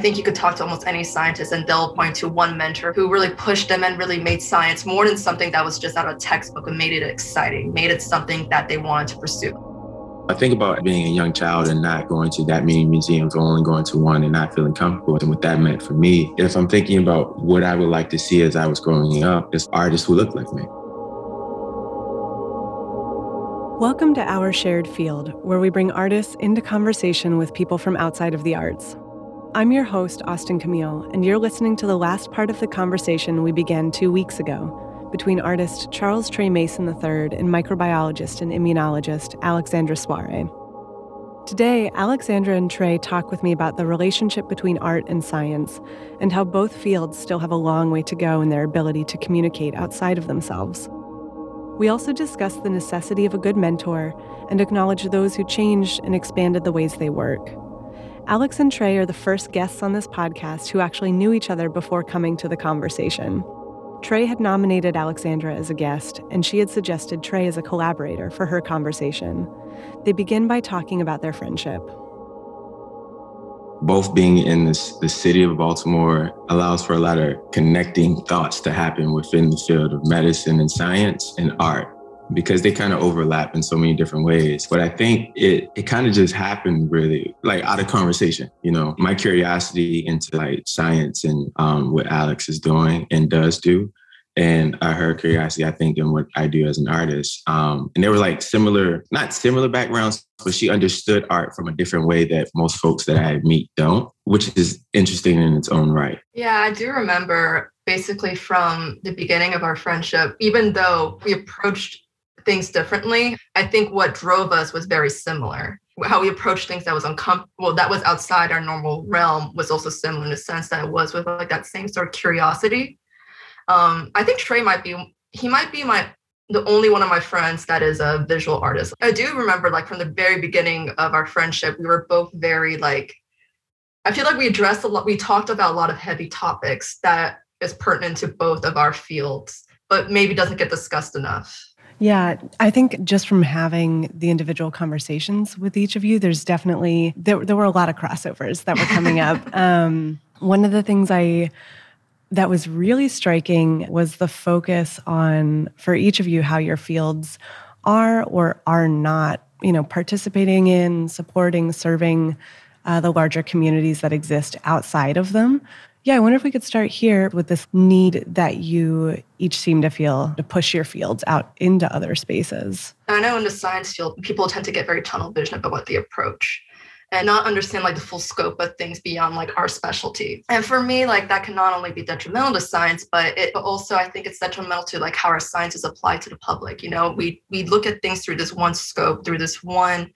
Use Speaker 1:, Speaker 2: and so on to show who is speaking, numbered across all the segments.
Speaker 1: think you could talk to almost any scientist and they'll point to one mentor who really pushed them and really made science more than something that was just out of a textbook and made it exciting, made it something that they wanted to pursue.
Speaker 2: I think about being a young child and not going to that many museums, or only going to one and not feeling comfortable. And what that meant for me, if I'm thinking about what I would like to see as I was growing up, is artists who look like me.
Speaker 3: Welcome to Our Shared Field, where we bring artists into conversation with people from outside of the arts. I'm your host, Austin Camille, and you're listening to the last part of the conversation we began two weeks ago between artist Charles Trey Mason III and microbiologist and immunologist Alexandra Soare. Today, Alexandra and Trey talk with me about the relationship between art and science and how both fields still have a long way to go in their ability to communicate outside of themselves. We also discuss the necessity of a good mentor and acknowledge those who changed and expanded the ways they work. Alex and Trey are the first guests on this podcast who actually knew each other before coming to the conversation. Trey had nominated Alexandra as a guest, and she had suggested Trey as a collaborator for her conversation. They begin by talking about their friendship.
Speaker 2: Both being in this, the city of Baltimore allows for a lot of connecting thoughts to happen within the field of medicine and science and art because they kind of overlap in so many different ways. But I think it it kind of just happened really like out of conversation. You know, my curiosity into like science and um, what Alex is doing and does do. And uh, her curiosity, I think, in what I do as an artist. Um, and they were like similar, not similar backgrounds, but she understood art from a different way that most folks that I meet don't, which is interesting in its own right.
Speaker 1: Yeah, I do remember basically from the beginning of our friendship, even though we approached things differently. I think what drove us was very similar. How we approached things that was uncomfortable, that was outside our normal realm, was also similar in the sense that it was with like that same sort of curiosity. Um, I think Trey might be, he might be my the only one of my friends that is a visual artist. I do remember like from the very beginning of our friendship, we were both very like, I feel like we addressed a lot, we talked about a lot of heavy topics that is pertinent to both of our fields, but maybe doesn't get discussed enough.
Speaker 3: Yeah, I think just from having the individual conversations with each of you, there's definitely there, there were a lot of crossovers that were coming up. Um, one of the things I that was really striking was the focus on for each of you how your fields are or are not, you know, participating in, supporting, serving uh, the larger communities that exist outside of them. Yeah, I wonder if we could start here with this need that you each seem to feel to push your fields out into other spaces.
Speaker 1: I know in the science field, people tend to get very tunnel vision about what the approach and not understand like the full scope of things beyond like our specialty. And for me, like that can not only be detrimental to science, but it also I think it's detrimental to like how our science is applied to the public. You know, we we look at things through this one scope, through this one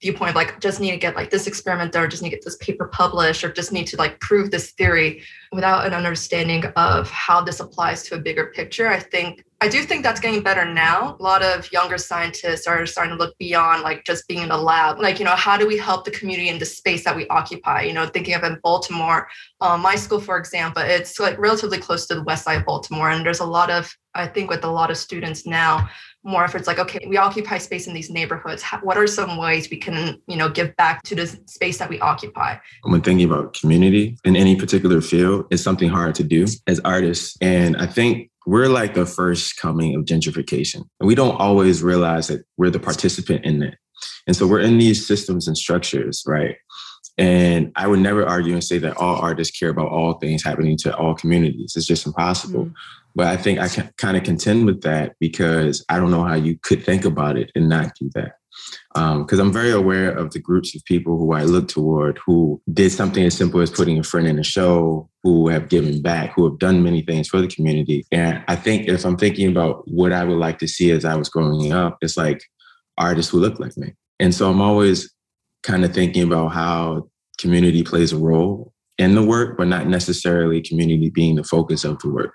Speaker 1: viewpoint of like just need to get like this experiment there, just need to get this paper published, or just need to like prove this theory without an understanding of how this applies to a bigger picture. I think I do think that's getting better now. A lot of younger scientists are starting to look beyond like just being in the lab. Like, you know, how do we help the community in the space that we occupy? You know, thinking of in Baltimore, um, my school, for example, it's like relatively close to the west side of Baltimore. And there's a lot of, I think with a lot of students now, more efforts like okay we occupy space in these neighborhoods what are some ways we can you know give back to the space that we occupy
Speaker 2: when thinking about community in any particular field it's something hard to do as artists and i think we're like the first coming of gentrification and we don't always realize that we're the participant in it and so we're in these systems and structures right and I would never argue and say that all artists care about all things happening to all communities. It's just impossible. Mm. But I think I can kind of contend with that because I don't know how you could think about it and not do that. Because um, I'm very aware of the groups of people who I look toward who did something as simple as putting a friend in a show, who have given back, who have done many things for the community. And I think if I'm thinking about what I would like to see as I was growing up, it's like artists who look like me. And so I'm always kind of thinking about how community plays a role in the work, but not necessarily community being the focus of the work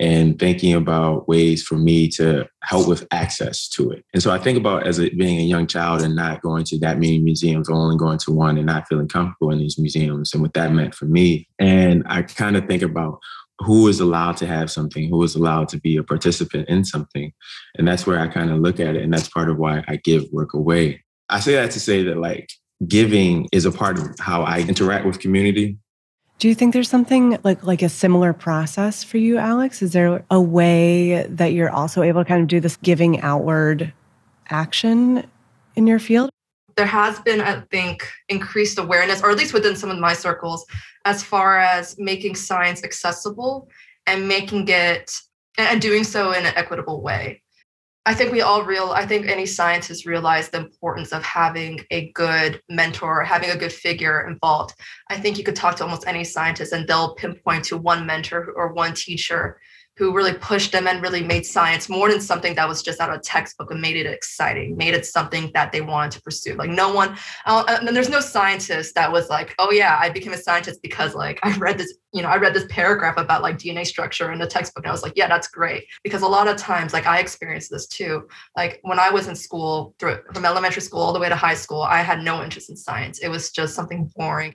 Speaker 2: and thinking about ways for me to help with access to it. And so I think about as a, being a young child and not going to that many museums, only going to one and not feeling comfortable in these museums and what that meant for me. And I kind of think about who is allowed to have something, who is allowed to be a participant in something. And that's where I kind of look at it. And that's part of why I give work away. I say that to say that like giving is a part of how I interact with community
Speaker 3: Do you think there's something like like a similar process for you, Alex? Is there a way that you're also able to kind of do this giving outward action in your field?
Speaker 1: There has been, I think, increased awareness, or at least within some of my circles, as far as making science accessible and making it and doing so in an equitable way. I think we all real I think any scientist realize the importance of having a good mentor, having a good figure involved. I think you could talk to almost any scientist and they'll pinpoint to one mentor or one teacher who really pushed them and really made science more than something that was just out of a textbook and made it exciting, made it something that they wanted to pursue. Like no one, uh, and there's no scientist that was like, oh yeah, I became a scientist because like I read this, you know, I read this paragraph about like DNA structure in the textbook, and I was like, yeah, that's great. Because a lot of times, like I experienced this too. Like when I was in school, through from elementary school all the way to high school, I had no interest in science. It was just something boring.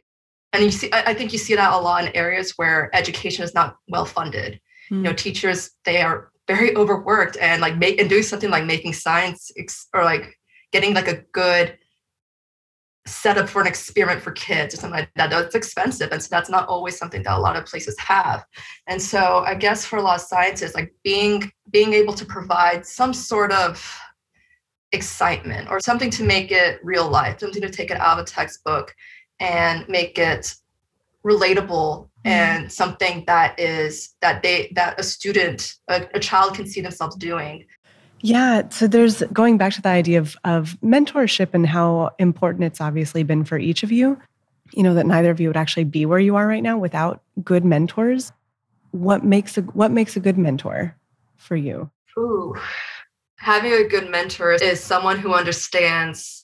Speaker 1: And you see, I think you see that a lot in areas where education is not well funded mm. you know teachers they are very overworked and like make and doing something like making science ex- or like getting like a good setup for an experiment for kids or something like that that's expensive and so that's not always something that a lot of places have and so i guess for a lot of scientists like being being able to provide some sort of excitement or something to make it real life something to take it out of a textbook and make it relatable mm-hmm. and something that is that they that a student a, a child can see themselves doing
Speaker 3: yeah. So there's going back to the idea of, of mentorship and how important it's obviously been for each of you, you know, that neither of you would actually be where you are right now without good mentors. What makes a what makes a good mentor for you?
Speaker 1: Ooh. Having a good mentor is someone who understands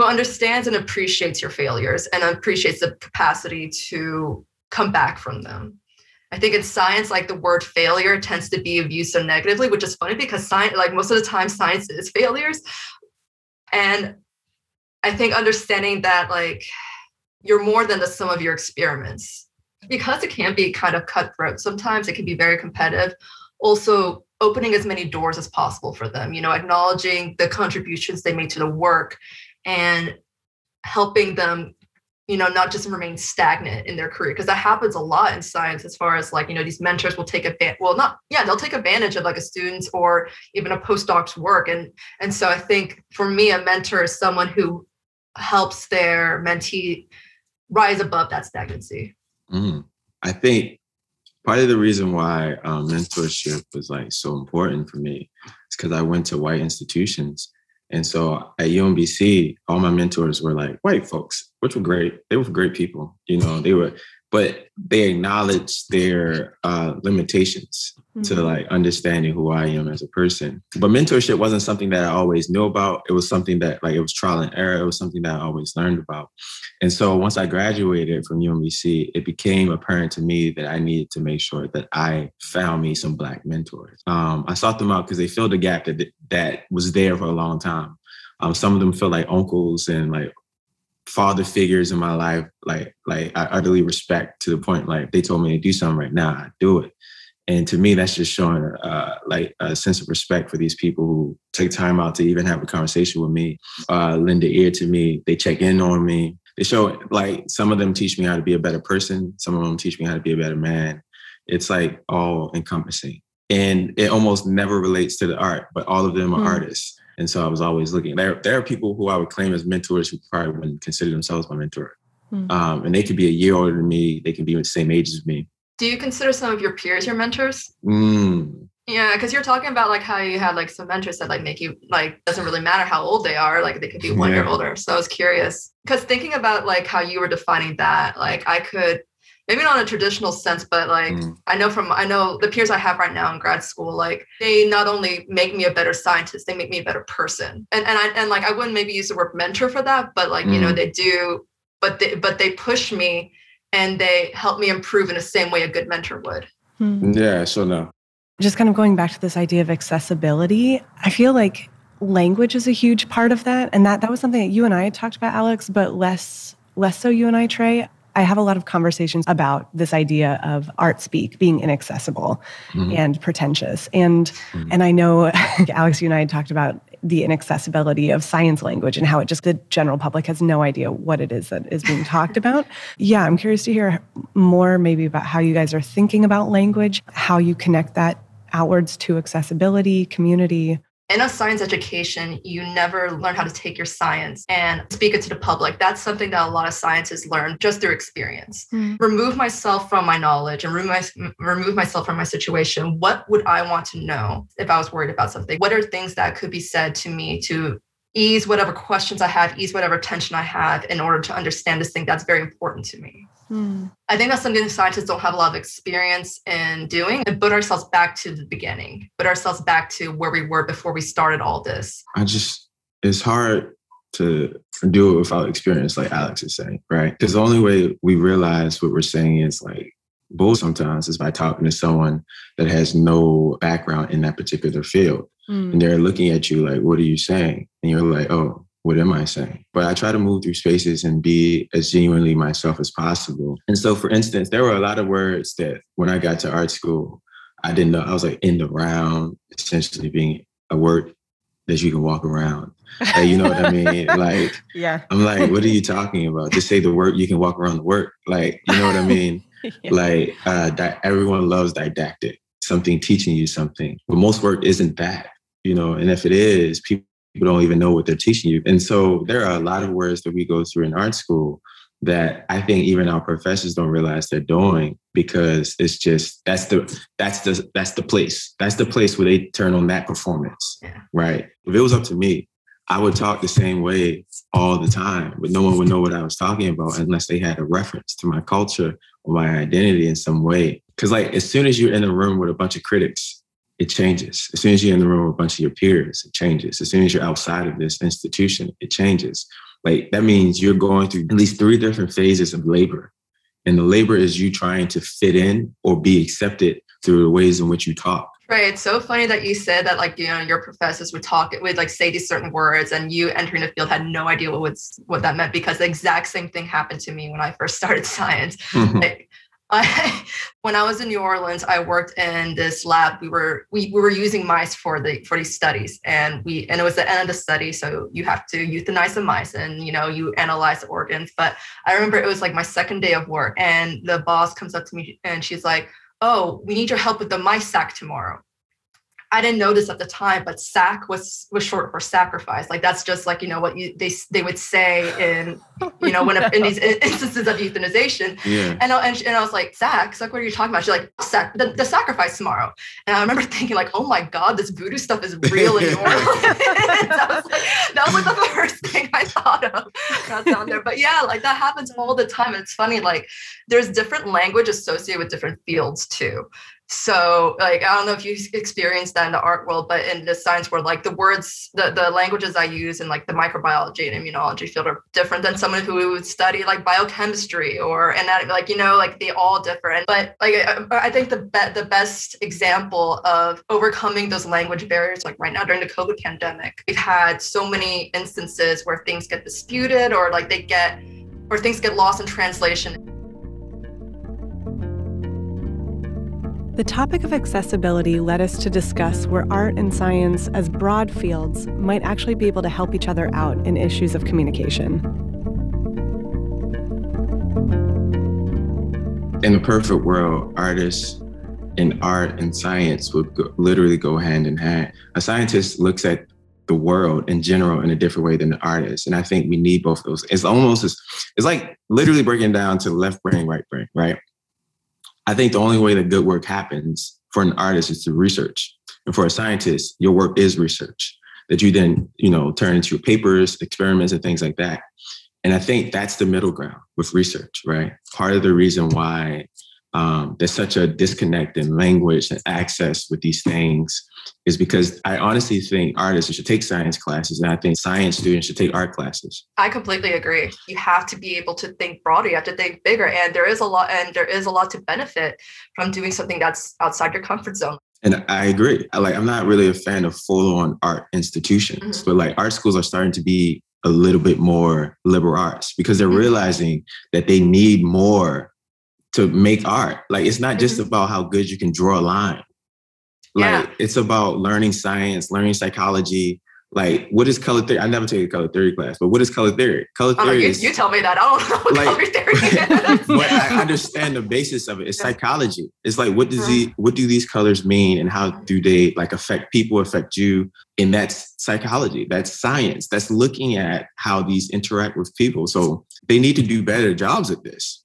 Speaker 1: who understands and appreciates your failures and appreciates the capacity to come back from them. I think in science, like the word failure tends to be used so negatively, which is funny because science, like most of the time, science is failures. And I think understanding that like you're more than the sum of your experiments, because it can be kind of cutthroat sometimes, it can be very competitive. Also, opening as many doors as possible for them, you know, acknowledging the contributions they made to the work and helping them you know not just remain stagnant in their career because that happens a lot in science as far as like you know these mentors will take advantage well not yeah they'll take advantage of like a student's or even a postdoc's work and and so i think for me a mentor is someone who helps their mentee rise above that stagnancy
Speaker 2: mm. i think part of the reason why um, mentorship was like so important for me is because i went to white institutions and so at UMBC, all my mentors were like white folks, which were great. They were great people, you know, they were, but they acknowledged their uh, limitations mm-hmm. to like understanding who I am as a person. But mentorship wasn't something that I always knew about. It was something that like it was trial and error. It was something that I always learned about. And so once I graduated from UMBC, it became apparent to me that I needed to make sure that I found me some black mentors. Um, I sought them out because they filled a gap that that was there for a long time. Um, some of them felt like uncles and like father figures in my life, like like I utterly respect to the point like they told me to do something right now, I do it. And to me, that's just showing uh, like a sense of respect for these people who take time out to even have a conversation with me, uh, lend an ear to me. They check in on me. They show like some of them teach me how to be a better person. Some of them teach me how to be a better man. It's like all encompassing, and it almost never relates to the art, but all of them are mm. artists. And so I was always looking. There, there are people who I would claim as mentors who probably wouldn't consider themselves my mentor. Mm. Um, and they could be a year older than me. They can be the same age as me.
Speaker 1: Do you consider some of your peers your mentors?
Speaker 2: Mm.
Speaker 1: Yeah, because you're talking about like how you had like some mentors that like make you like doesn't really matter how old they are, like they could be one yeah. year older. So I was curious because thinking about like how you were defining that, like I could maybe not in a traditional sense, but like mm. I know from I know the peers I have right now in grad school, like they not only make me a better scientist, they make me a better person. And and I and like I wouldn't maybe use the word mentor for that, but like, mm. you know, mm. they do, but they but they push me and they help me improve in the same way a good mentor would.
Speaker 2: Mm. Yeah, so no.
Speaker 3: Just kind of going back to this idea of accessibility, I feel like language is a huge part of that. And that that was something that you and I had talked about, Alex, but less less so you and I, Trey. I have a lot of conversations about this idea of art speak being inaccessible mm-hmm. and pretentious. And mm-hmm. and I know Alex, you and I had talked about the inaccessibility of science language and how it just the general public has no idea what it is that is being talked about. Yeah, I'm curious to hear more maybe about how you guys are thinking about language, how you connect that outwards to accessibility, community
Speaker 1: in a science education, you never learn how to take your science and speak it to the public. That's something that a lot of scientists learn just through experience. Mm. Remove myself from my knowledge and remove, my, remove myself from my situation. What would I want to know if I was worried about something? What are things that could be said to me to ease whatever questions I have, ease whatever tension I have in order to understand this thing that's very important to me? Hmm. I think that's something scientists don't have a lot of experience in doing and put ourselves back to the beginning, put ourselves back to where we were before we started all this.
Speaker 2: I just, it's hard to do it without experience, like Alex is saying, right? Because the only way we realize what we're saying is like bull sometimes is by talking to someone that has no background in that particular field. Mm. And they're looking at you like, what are you saying? And you're like, oh, what am I saying? But I try to move through spaces and be as genuinely myself as possible. And so, for instance, there were a lot of words that when I got to art school, I didn't know. I was like in the round, essentially being a word that you can walk around. Like, you know what I mean? Like,
Speaker 3: yeah.
Speaker 2: I'm like, what are you talking about? Just say the word, you can walk around the word. Like, you know what I mean? yeah. Like, uh, di- everyone loves didactic, something teaching you something. But most work isn't that, you know, and if it is, people people don't even know what they're teaching you. And so there are a lot of words that we go through in art school that I think even our professors don't realize they're doing because it's just that's the that's the that's the place. That's the place where they turn on that performance. Yeah. Right. If it was up to me, I would talk the same way all the time, but no one would know what I was talking about unless they had a reference to my culture or my identity in some way. Cause like as soon as you're in a room with a bunch of critics, it changes. As soon as you're in the room with a bunch of your peers, it changes. As soon as you're outside of this institution, it changes. Like that means you're going through at least three different phases of labor. And the labor is you trying to fit in or be accepted through the ways in which you talk.
Speaker 1: Right. It's so funny that you said that, like, you know, your professors would talk, would like say these certain words, and you entering the field had no idea what was what that meant because the exact same thing happened to me when I first started science. Mm-hmm. Like, I, when I was in New Orleans, I worked in this lab. We were we, we were using mice for the for these studies, and we and it was the end of the study, so you have to euthanize the mice, and you know you analyze the organs. But I remember it was like my second day of work, and the boss comes up to me and she's like, "Oh, we need your help with the mice sack tomorrow." I didn't notice at the time, but sac was was short for sacrifice. Like that's just like you know what you they they would say in you know when no. in these instances of euthanization.
Speaker 2: Yeah.
Speaker 1: And I, and, and I was like sac, like what are you talking about? She's like sac the, the sacrifice tomorrow. And I remember thinking like, oh my god, this voodoo stuff is real and normal. that, was like, that was like the first thing I thought of got down there. But yeah, like that happens all the time. It's funny like there's different language associated with different fields too. So, like, I don't know if you experienced that in the art world, but in the science world, like the words, the, the languages I use in like the microbiology and immunology field are different than someone who would study like biochemistry or anatomy. Like, you know, like they all different. But like, I, I think the be- the best example of overcoming those language barriers, like right now during the COVID pandemic, we've had so many instances where things get disputed or like they get, or things get lost in translation.
Speaker 3: The topic of accessibility led us to discuss where art and science, as broad fields, might actually be able to help each other out in issues of communication.
Speaker 2: In the perfect world, artists and art and science would go, literally go hand in hand. A scientist looks at the world in general in a different way than an artist. And I think we need both those. It's almost it's like literally breaking down to left brain, right brain, right? I think the only way that good work happens for an artist is through research. And for a scientist, your work is research that you then, you know, turn into papers, experiments, and things like that. And I think that's the middle ground with research, right? Part of the reason why um, there's such a disconnect in language and access with these things is because I honestly think artists should take science classes and I think science students should take art classes.
Speaker 1: I completely agree. You have to be able to think broader, you have to think bigger and there is a lot and there is a lot to benefit from doing something that's outside your comfort zone.
Speaker 2: And I agree. I like I'm not really a fan of full-on art institutions, mm-hmm. but like art schools are starting to be a little bit more liberal arts because they're mm-hmm. realizing that they need more to make art. Like it's not just mm-hmm. about how good you can draw a line. Like yeah. it's about learning science, learning psychology, like what is color theory? I never take a color theory class, but what is color theory? Color
Speaker 1: Oh,
Speaker 2: theory
Speaker 1: you,
Speaker 2: is
Speaker 1: you tell me that. I don't know what
Speaker 2: Like-
Speaker 1: color theory is.
Speaker 2: but I understand the basis of it. It's psychology. It's like what does
Speaker 1: Mhm.
Speaker 2: the what do these colors mean and how do they like affect people, affect you? And that's psychology. That's science. That's looking at how these interact with people. So they need to do better jobs at this.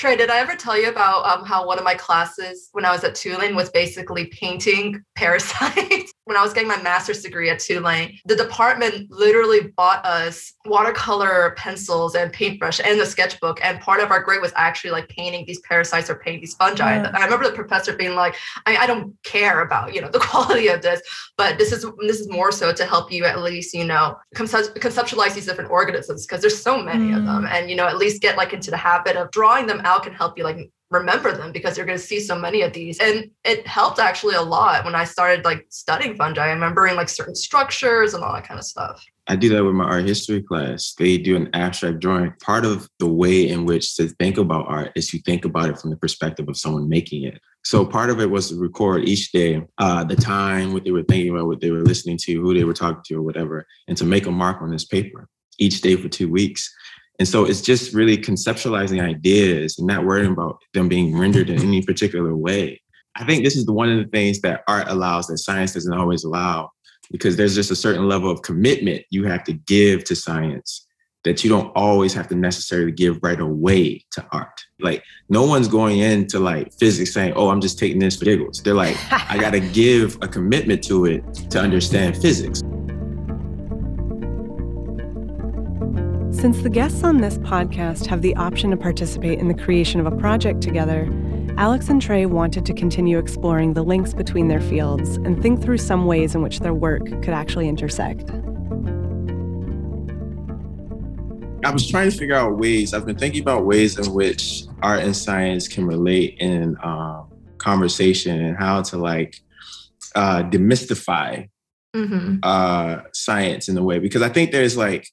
Speaker 1: Trey, did I ever tell you about um, how one of my classes when I was at Tulane was basically painting parasites? When I was getting my master's degree at Tulane, the department literally bought us watercolor pencils and paintbrush and the sketchbook. And part of our grade was actually like painting these parasites or painting these fungi.
Speaker 3: Yeah.
Speaker 1: I remember the professor being like, I, I don't care about, you know, the quality of this, but this is this is more so to help you at least, you know, conceptualize these different organisms because there's so many of mm. them. And, you know, at least get like into the habit of drawing them out can help you like remember them because you're going to see so many of these and it helped actually a lot when i started like studying fungi remembering like certain structures and all that kind of stuff
Speaker 2: I do that with my art history class. They do an abstract drawing. Part of the way in which to think about art is you think about it from the perspective of someone making it. So part of it was to record each day uh, the time, what they were thinking about, what they were listening to, who they were talking to, or whatever, and to make a mark on this paper each day for two weeks. And so it's just really conceptualizing ideas and not worrying about them being rendered in any particular way. I think this is one of the things that art allows that science doesn't always allow because there's just a certain level of commitment you have to give to science that you don't always have to necessarily give right away to art. Like no one's going into like physics saying, "Oh, I'm just taking this for giggles." They're like, "I got to give a commitment to it to understand physics."
Speaker 3: Since the guests on this podcast have the option to participate in the creation of a project together, Alex and Trey wanted to continue exploring the links between their fields and think through some ways in which their work could actually intersect.
Speaker 2: I was trying to figure out ways. I've been thinking about ways in which art and science can relate in um, conversation and how to like uh, demystify
Speaker 1: mm-hmm.
Speaker 2: uh, science in a way because I think there's like,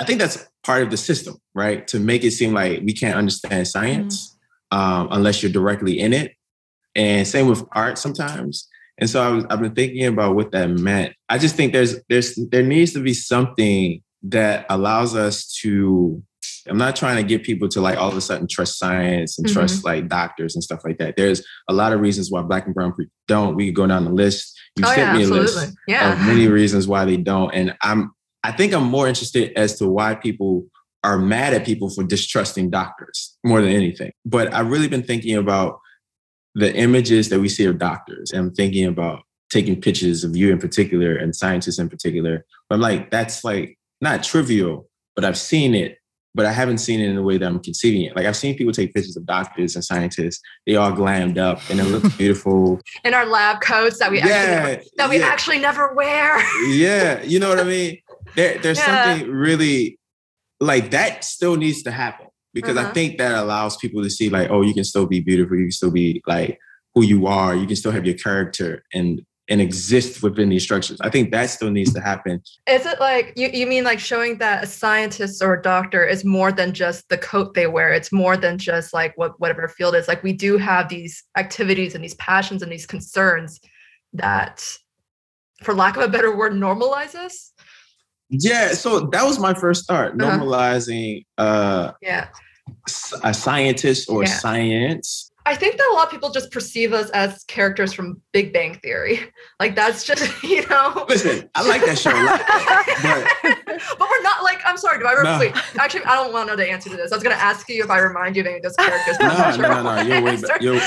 Speaker 2: I think that's part of the system, right? To make it seem like we can't understand science um, unless you're directly in it, and same with art sometimes. And so I was, I've been thinking about what that meant. I just think there's there's there needs to be something that allows us to. I'm not trying to get people to like all of a sudden trust science and
Speaker 1: Mhm.
Speaker 2: trust like doctors and stuff like that. There's a lot of reasons why Black and Brown people don't. We could go down the list. You
Speaker 1: oh
Speaker 2: sent
Speaker 1: yeah
Speaker 2: me a
Speaker 1: absolutely
Speaker 2: list
Speaker 1: yeah
Speaker 2: of many reasons why they don't. And I'm I think I'm more interested as to why people are mad at people for distrusting doctors more than anything. But I've really been thinking about the images that we see of doctors. And I'm thinking about taking pictures of you in particular and scientists in particular. But I'm like, that's like not trivial, but I've seen it, but I haven't seen it in the way that I'm conceiving it. Like I've seen people take pictures of doctors and scientists, they all glammed up and it looks beautiful.
Speaker 1: in our lab coats that we actually never, that we
Speaker 2: yeah.
Speaker 1: actually never wear
Speaker 2: yeah, you know what I mean. There, there's
Speaker 1: Yeah.
Speaker 2: something really like that still needs to happen because I
Speaker 1: Uh-huh.
Speaker 2: think that allows people to see like, oh, you can still be beautiful, you can still be like who you are, you can still have your character and and exist within these structures. I think that still needs to happen.
Speaker 1: Is it like you, you mean like showing that a scientist or a doctor is more than just the coat they wear? It's more than just like what whatever field is. Like we do have these activities and these passions and these concerns that, for lack of a better word, normalize us.
Speaker 2: Yeah, so that was my first thought,
Speaker 1: Uh-huh.
Speaker 2: normalizing uh,
Speaker 1: Yeah.
Speaker 2: a scientist or
Speaker 1: Yeah.
Speaker 2: science.
Speaker 1: I think that a lot of people just perceive us as characters from Big Bang Theory. Like that's just, you know.
Speaker 2: Listen, I like that show a lot, but
Speaker 1: but we're not like, I'm sorry, do I re-
Speaker 2: No.
Speaker 1: wait, actually I don't want to know the answer to this. I was gonna ask you if I remind you of any of those characters.
Speaker 2: no,
Speaker 1: sure
Speaker 2: no, no, no. You're way better. You're,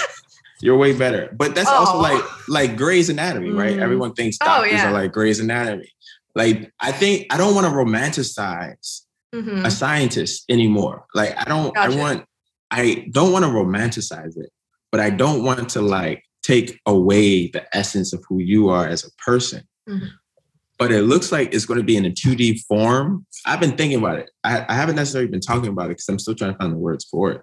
Speaker 2: you're way better. But that's also
Speaker 1: Oh.
Speaker 2: like like Grey's Anatomy, right?
Speaker 1: Mm.
Speaker 2: Everyone thinks
Speaker 1: Oh,
Speaker 2: doctors
Speaker 1: yeah.
Speaker 2: are like Grey's Anatomy. Like I think I don't want to romanticize
Speaker 1: Mhm.
Speaker 2: a scientist anymore. Like I don't.
Speaker 1: Gotcha.
Speaker 2: I want. I don't want to romanticize it, but I don't want to like take away the essence of who you are as a person.
Speaker 1: Mhm.
Speaker 2: But it looks like it's going to be in a 2D form. I've been thinking about it. I, I haven't necessarily been talking about it because I'm still trying to find the words for it.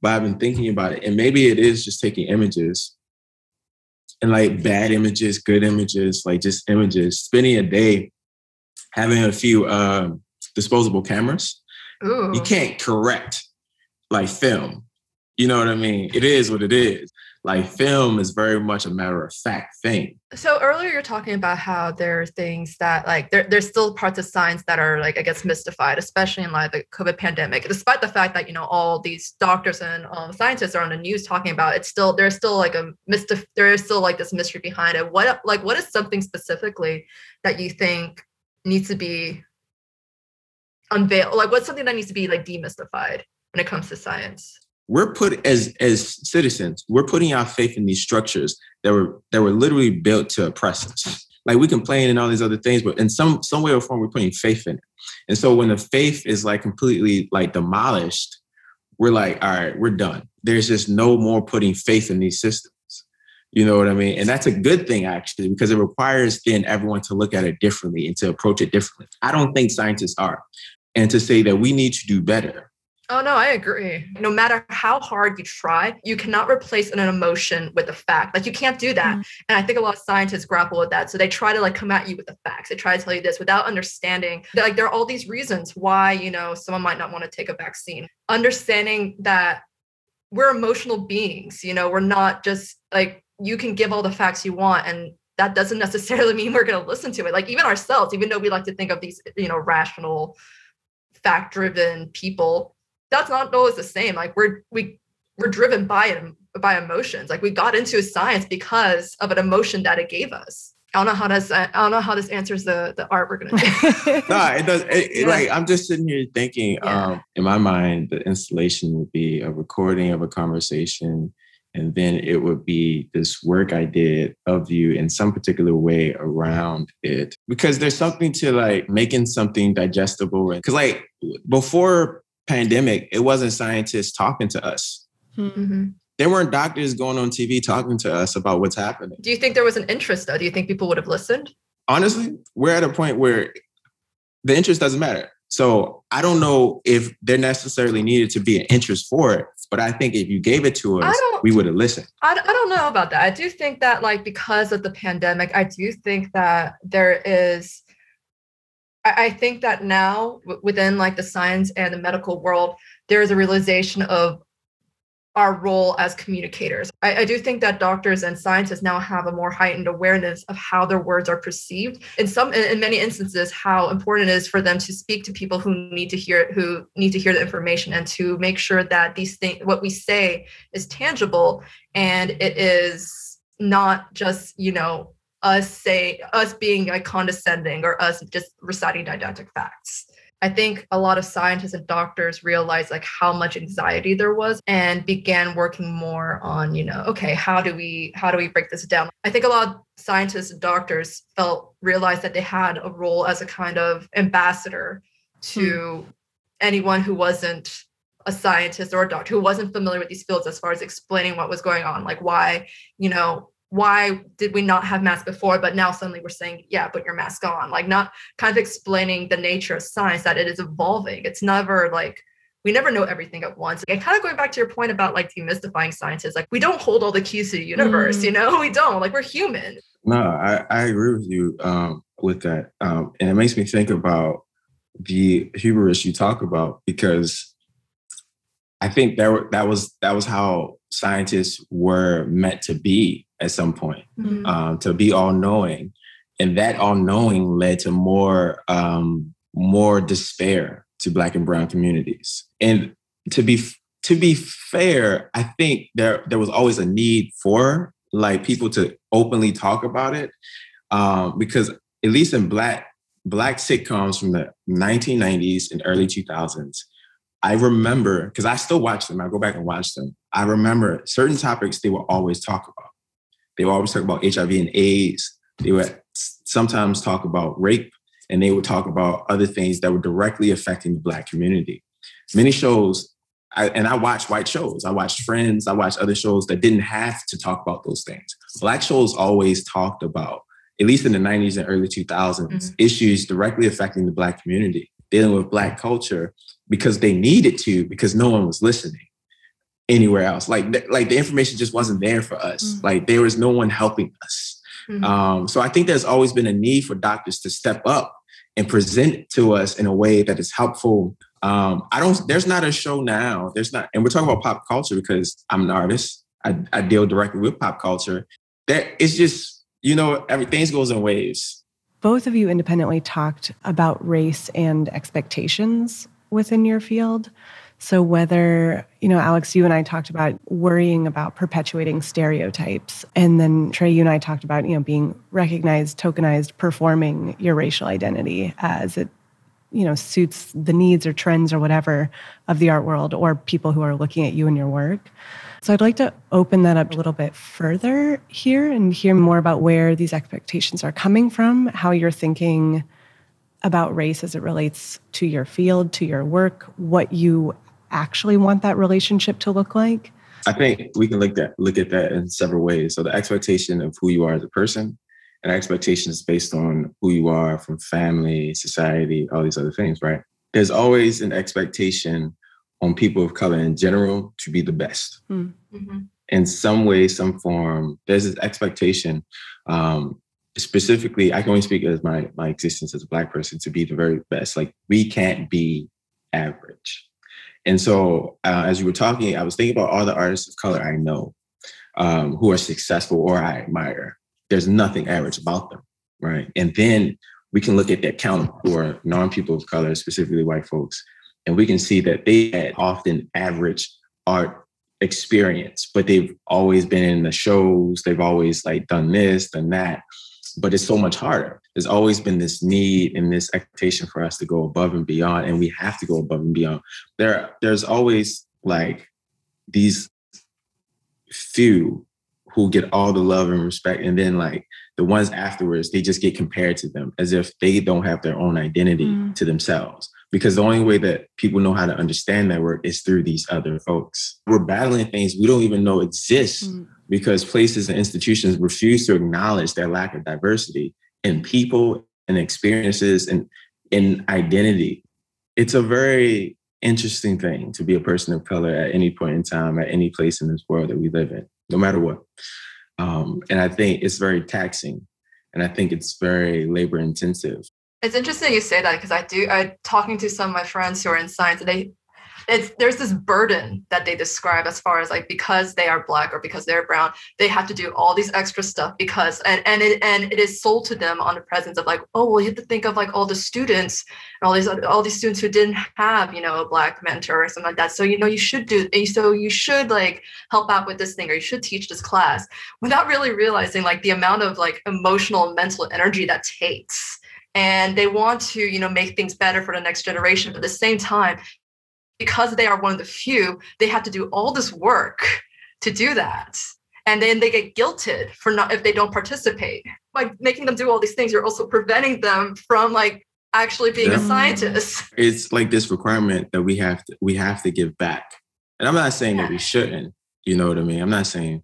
Speaker 2: But I've been thinking about it. And maybe it is just taking images and like bad images, good images, like just images, spending a day having a few um, disposable cameras.
Speaker 1: Ooh.
Speaker 2: You can't correct like film. You know what I mean? It is what it is. Like film is very much a matter of fact thing.
Speaker 1: So earlier you're talking about how there are things that like there, there's still parts of science that are like I guess mystified, especially in like the COVID pandemic. Despite the fact that you know all these doctors and um, scientists are on the news talking about it, it's still there's still like a mystif there is still like this mystery behind it. What like what is something specifically that you think needs to be unveiled? Like what's something that needs to be like demystified when it comes to science?
Speaker 2: we're put as as citizens, we're putting our faith in these structures that were that were literally built to oppress us. Like we complain and all these other things, but in some some way or form, we're putting faith in it. And so when the faith is like completely like demolished, we're like, all right, we're done. There's just no more putting faith in these systems. You know what I mean? And that's a good thing actually, because it requires then everyone to look at it differently and to approach it differently. I don't think scientists are. And to say that we need to do better
Speaker 1: Oh no, I agree. No matter how hard you try, you cannot replace an emotion with a fact. Like you can't do that. Mm-hmm. And I think a lot of scientists grapple with that. So they try to like come at you with the facts. They try to tell you this without understanding that like there are all these reasons why, you know, someone might not want to take a vaccine. Understanding that we're emotional beings, you know, we're not just like you can give all the facts you want and that doesn't necessarily mean we're going to listen to it. Like even ourselves, even though we like to think of these, you know, rational fact driven people that's not always the same. Like we're we we're driven by by emotions. Like we got into science because of an emotion that it gave us. I don't know how this. I don't know how this answers the the art we're gonna do.
Speaker 2: no, it does. It, yeah. Like I'm just sitting here thinking. Yeah. Um, in my mind, the installation would be a recording of a conversation, and then it would be this work I did of you in some particular way around it. Because there's something to like making something digestible. Because like before pandemic, it wasn't scientists talking to us. Hmm. Mm-hmm. There weren't doctors going on TV talking to us about what's happening.
Speaker 1: Do you think there was an interest though? Do you think people would have listened?
Speaker 2: Honestly, we're at a point where the interest doesn't matter. So I don't know if there necessarily needed to be an interest for it, but I think if you gave it to us, we would have listened.
Speaker 1: I, I don't know about that. I do think that like because of the pandemic, I do think that there is I think that now within like the science and the medical world, there is a realization of our role as communicators. I, I, do think that doctors and scientists now have a more heightened awareness of how their words are perceived. In some, in many instances, how important it is for them to speak to people who need to hear it, who need to hear the information and to make sure that these things, what we say, is tangible and it is not just you know us say us being like condescending or us just reciting didactic facts. I think a lot of scientists and doctors realized like how much anxiety there was and began working more on, you know, okay, how do we how do we break this down? I think a lot of scientists and doctors felt realized that they had a role as a kind of ambassador to hmm. anyone who wasn't a scientist or a doctor who wasn't familiar with these fields as far as explaining what was going on, like why, you know, why did we not have masks before? But now suddenly we're saying yeah put your mask on. Like not kind of explaining the nature of science that it is evolving. It's never like we never know everything at once. And kind of going back to your point about like demystifying science is like we don't hold all the keys to the universe mm. you know? We don't. Like we're human.
Speaker 2: No i, I agree with you um, with that. Um, and it makes me think about the hubris you talk about because i think that, that was that was how scientists were meant to be at some point mm-hmm. um, to be all knowing, and that all knowing led to more um, more despair to Black and Brown communities. And to be to be fair, I think there there was always a need for like people to openly talk about it um, because at least in Black Black sitcoms from the 1990s and early 2000s. I remember because I still watch them. I go back and watch them. I remember certain topics they would always talk about. They would always talk about HIV and AIDS. They would sometimes talk about rape, and they would talk about other things that were directly affecting the Black community. Many shows, I, and I watched white shows. I watched Friends. I watched other shows that didn't have to talk about those things. Black shows always talked about, at least in the 90s and early 2000s, mm-hmm. issues directly affecting the Black community, dealing with Black culture because they needed to, because no one was listening anywhere else. Like th- like the information just wasn't there for us. Mm-hmm. Like there was no one helping us. Mm-hmm. Um, so I think there's always been a need for doctors to step up and present to us in a way that is helpful. Um, I don't. There's not a show now. There's not, and we're talking about pop culture because I'm an artist. I, I deal directly with pop culture. That it's just, you know, everything goes in waves.
Speaker 3: Both of you independently talked about race and expectations within your field. So, whether, you know, Alex, you and I talked about worrying about perpetuating stereotypes. And then Trey, you and I talked about, you know, being recognized, tokenized, performing your racial identity as it, you know, suits the needs or trends or whatever of the art world or people who are looking at you and your work. So, I'd like to open that up a little bit further here and hear more about where these expectations are coming from, how you're thinking about race as it relates to your field, to your work, what you actually want that relationship to look like?
Speaker 2: I think we can look at look at that in several ways. So the expectation of who you are as a person, and expectations based on who you are from family, society, all these other things, right? There's always an expectation on people of color in general to be the best. Mm. Mm-hmm. In some way, some form, there's this expectation. Um, specifically, I can only speak as my my existence as a black person to be the very best. Like we can't be average. And so, uh, as you were talking, I was thinking about all the artists of color I know um, who are successful or I admire. There's nothing average about them, right? And then we can look at that count who are non-people of color, specifically white folks, and we can see that they had often average art experience, but they've always been in the shows. They've always like done this, done that but it's so much harder. There's always been this need and this expectation for us to go above and beyond, and we have to go above and beyond. There, there's always like these few who get all the love and respect, and then like the ones afterwards, they just get compared to them as if they don't have their own identity mm. to themselves. Because the only way that people know how to understand that work is through these other folks. We're battling things we don't even know exist. Mm because places and institutions refuse to acknowledge their lack of diversity in people and experiences and in identity. It's a very interesting thing to be a person of color at any point in time, at any place in this world that we live in, no matter what. Um, and I think it's very taxing, and I think it's very labor intensive.
Speaker 1: It's interesting you say that because I do. I talking to some of my friends who are in science, and they it's there's this burden that they describe as far as like because they are black or because they're brown they have to do all these extra stuff because and and it and it is sold to them on the presence of like oh well you have to think of like all the students and all these all these students who didn't have you know a black mentor or something like that. So you know you should do so you should like help out with this thing or you should teach this class without really realizing like the amount of like emotional and mental energy that takes. And they want to you know make things better for the next generation but at the same time because they are one of the few, they have to do all this work to do that. And then they get guilted for not if they don't participate. By making them do all these things, you're also preventing them from like actually being yeah. a scientist.
Speaker 2: It's like this requirement that we have to we have to give back. And I'm not saying yeah. that we shouldn't, you know what I mean? I'm not saying,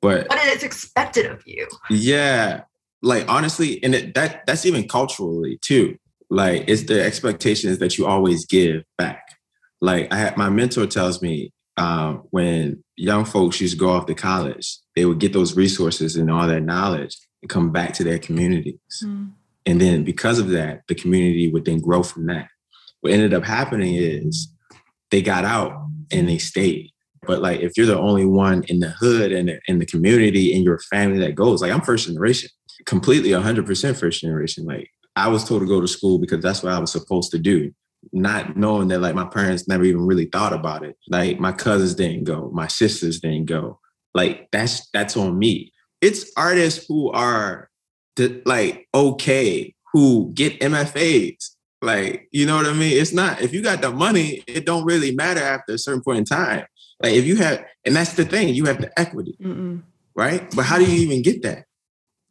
Speaker 2: but
Speaker 1: but it's expected of you.
Speaker 2: Yeah. Like honestly, and it, that that's even culturally too. Like it's the expectations that you always give back like I had my mentor tells me um, when young folks used to go off to college, they would get those resources and all that knowledge and come back to their communities. Mm. And then because of that, the community would then grow from that. What ended up happening is they got out and they stayed. But like if you're the only one in the hood and in, in the community in your family that goes, like I'm first generation, completely 100% first generation. Like I was told to go to school because that's what I was supposed to do not knowing that like my parents never even really thought about it. Like my cousins didn't go, my sisters didn't go. Like that's that's on me. It's artists who are like okay, who get MFAs. Like, you know what I mean? It's not if you got the money, it don't really matter after a certain point in time. Like if you have, and that's the thing, you have the equity, Mm-mm. right? But how do you even get that?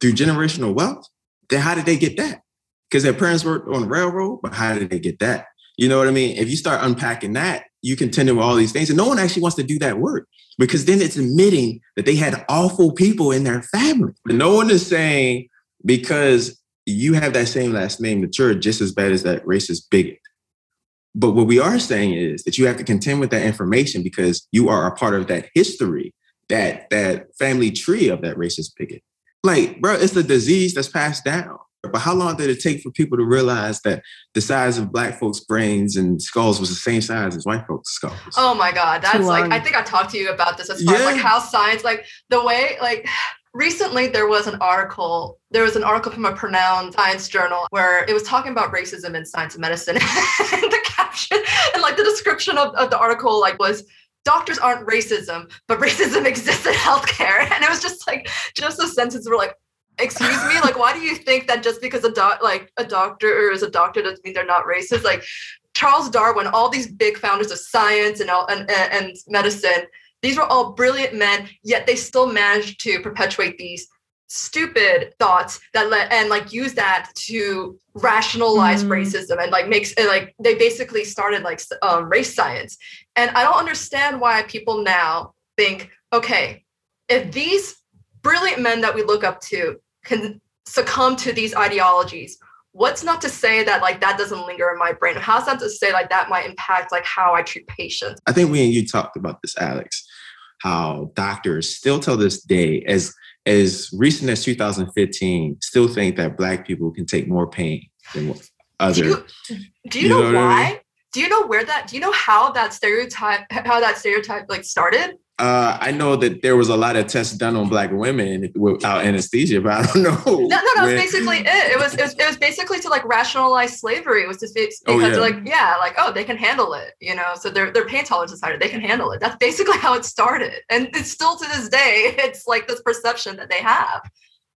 Speaker 2: Through generational wealth? Then how did they get that? Because their parents worked on the railroad, but how did they get that? You know what I mean? If you start unpacking that, you contend with all these things. And no one actually wants to do that work because then it's admitting that they had awful people in their family. But No one is saying because you have that same last name that you're just as bad as that racist bigot. But what we are saying is that you have to contend with that information because you are a part of that history, that that family tree of that racist bigot. Like, bro, it's a disease that's passed down. But how long did it take for people to realize that the size of black folks' brains and skulls was the same size as white folks' skulls?
Speaker 1: Oh my God. That's like, I think I talked to you about this as far yeah. as like how science, like the way, like, recently there was an article there was an article from a pronounced science journal where it was talking about racism in science and medicine and the caption and like the description of, of the article like was doctors aren't racism but racism exists in healthcare and it was just like just the sentences were like excuse me? Like why do you think that just because a doc like a doctor is a doctor doesn't mean they're not racist? Like charles darwin all these big founders of science and all, and, and medicine these were all brilliant men yet they still managed to perpetuate these stupid thoughts that let and like use that to rationalize mm. racism and like makes and like they basically started like um, race science. And i don't understand why people now think okay if these brilliant men that we look up to can succumb to these ideologies. What's not to say that like that doesn't linger in my brain? How's that to say like that might impact like how i treat patients?
Speaker 2: I think we and you talked about this alex how doctors still till this day as as recent as 2015 still think that black people can take more pain than other
Speaker 1: do you, do you, you know, know why I mean? do you know where that do you know how that stereotype how that stereotype like started
Speaker 2: uh, I know that there was a lot of tests done on black women without anesthesia, but I don't know.
Speaker 1: No, no, that's basically it. It was, it was, it was basically to like rationalize slavery. It was just because oh, yeah. like, yeah, like oh, they can handle it, you know. So their their pain tolerance is higher. They can handle it. That's basically how it started, and it's still to this day. It's like this perception that they have,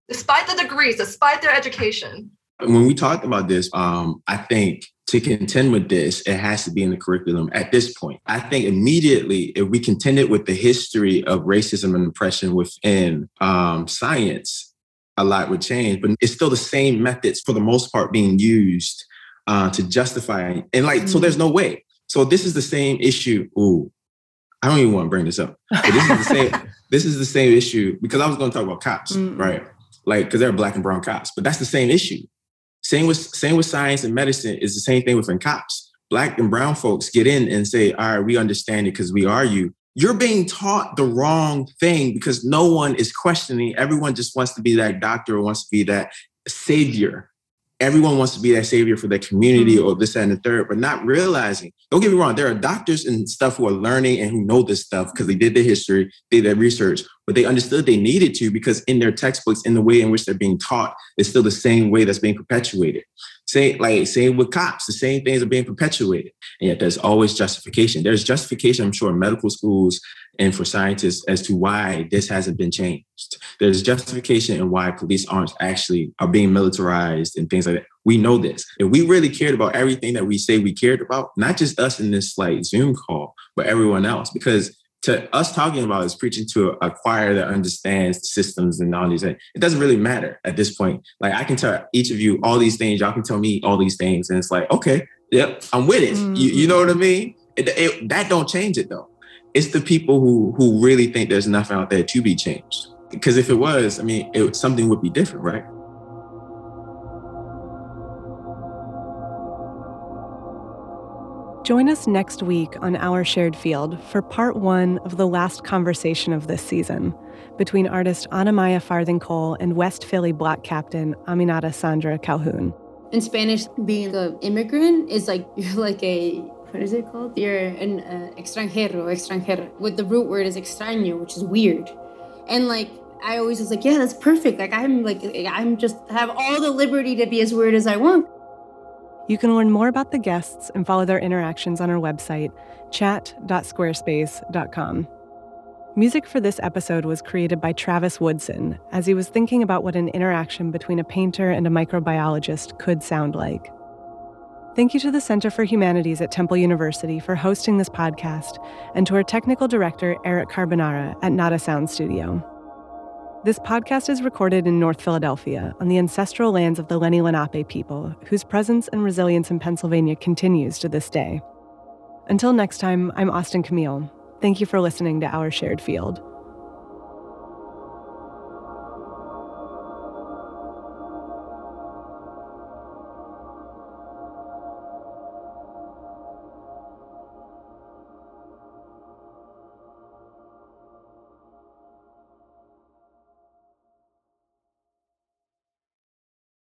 Speaker 1: despite the degrees, despite their education.
Speaker 2: When we talked about this, um, I think to contend with this, it has to be in the curriculum at this point. I think immediately, if we contended with the history of racism and oppression within um, science, a lot would change. But it's still the same methods for the most part being used uh, to justify. And like, mm-hmm. so there's no way. So this is the same issue. Ooh, I don't even want to bring this up. But this is the same. this is the same issue because I was going to talk about cops, mm-hmm. right? Like, because they're black and brown cops, but that's the same issue. Same with same with science and medicine is the same thing within cops. Black and brown folks get in and say, all right, we understand it because we are you. You're being taught the wrong thing because no one is questioning. Everyone just wants to be that doctor or wants to be that savior everyone wants to be that savior for their community mm-hmm. or this and the third, but not realizing. Don't get me wrong, there are doctors and stuff who are learning and who know this stuff because they did their history, did their research, but they understood they needed to because in their textbooks, in the way in which they're being taught, is still the same way that's being perpetuated. Same, like same with cops, the same things are being perpetuated. And yet there's always justification. There's justification, I'm sure, in medical schools and for scientists as to why this hasn't been changed. There's justification in why police aren't actually are being militarized and things like that. We know this. If we really cared about everything that we say we cared about, not just us in this like Zoom call, but everyone else, because to us talking about is preaching to a, choir that understands systems and all these things. It doesn't really matter at this point. Like I can tell each of you all these things. Y'all can tell me all these things, and it's like, okay, yep, I'm with it. Mm-hmm. You, you know what I mean? It, it, that don't change it though it's the people who who really think there's nothing out there to be changed. Because if it was, I mean, it, something would be different, right?
Speaker 3: Join us next week on Our Shared Field for part one of the last conversation of this season between artist Anamaya Farthing Cole and West Philly block captain Aminata Sandra Calhoun.
Speaker 4: In Spanish, being an immigrant is like you're like a what is it called? You're an uh, extranjero, extranjera. With the root word is extraño, which is weird. And like, I always was like, yeah, that's perfect. Like, I'm like, I'm just have all the liberty to be as weird as I want.
Speaker 3: You can learn more about the guests and follow their interactions on our website, chat.squarespace.com. Music for this episode was created by Travis Woodson as he was thinking about what an interaction between a painter and a microbiologist could sound like. Thank you to the Center for Humanities at Temple University for hosting this podcast, and to our technical director, Eric Carbonara at Nada Sound Studio. This podcast is recorded in North Philadelphia on the ancestral lands of the Lenni Lenape people, whose presence and resilience in Pennsylvania continues to this day. Until next time, I'm Austin Camille. Thank you for listening to Our Shared Field.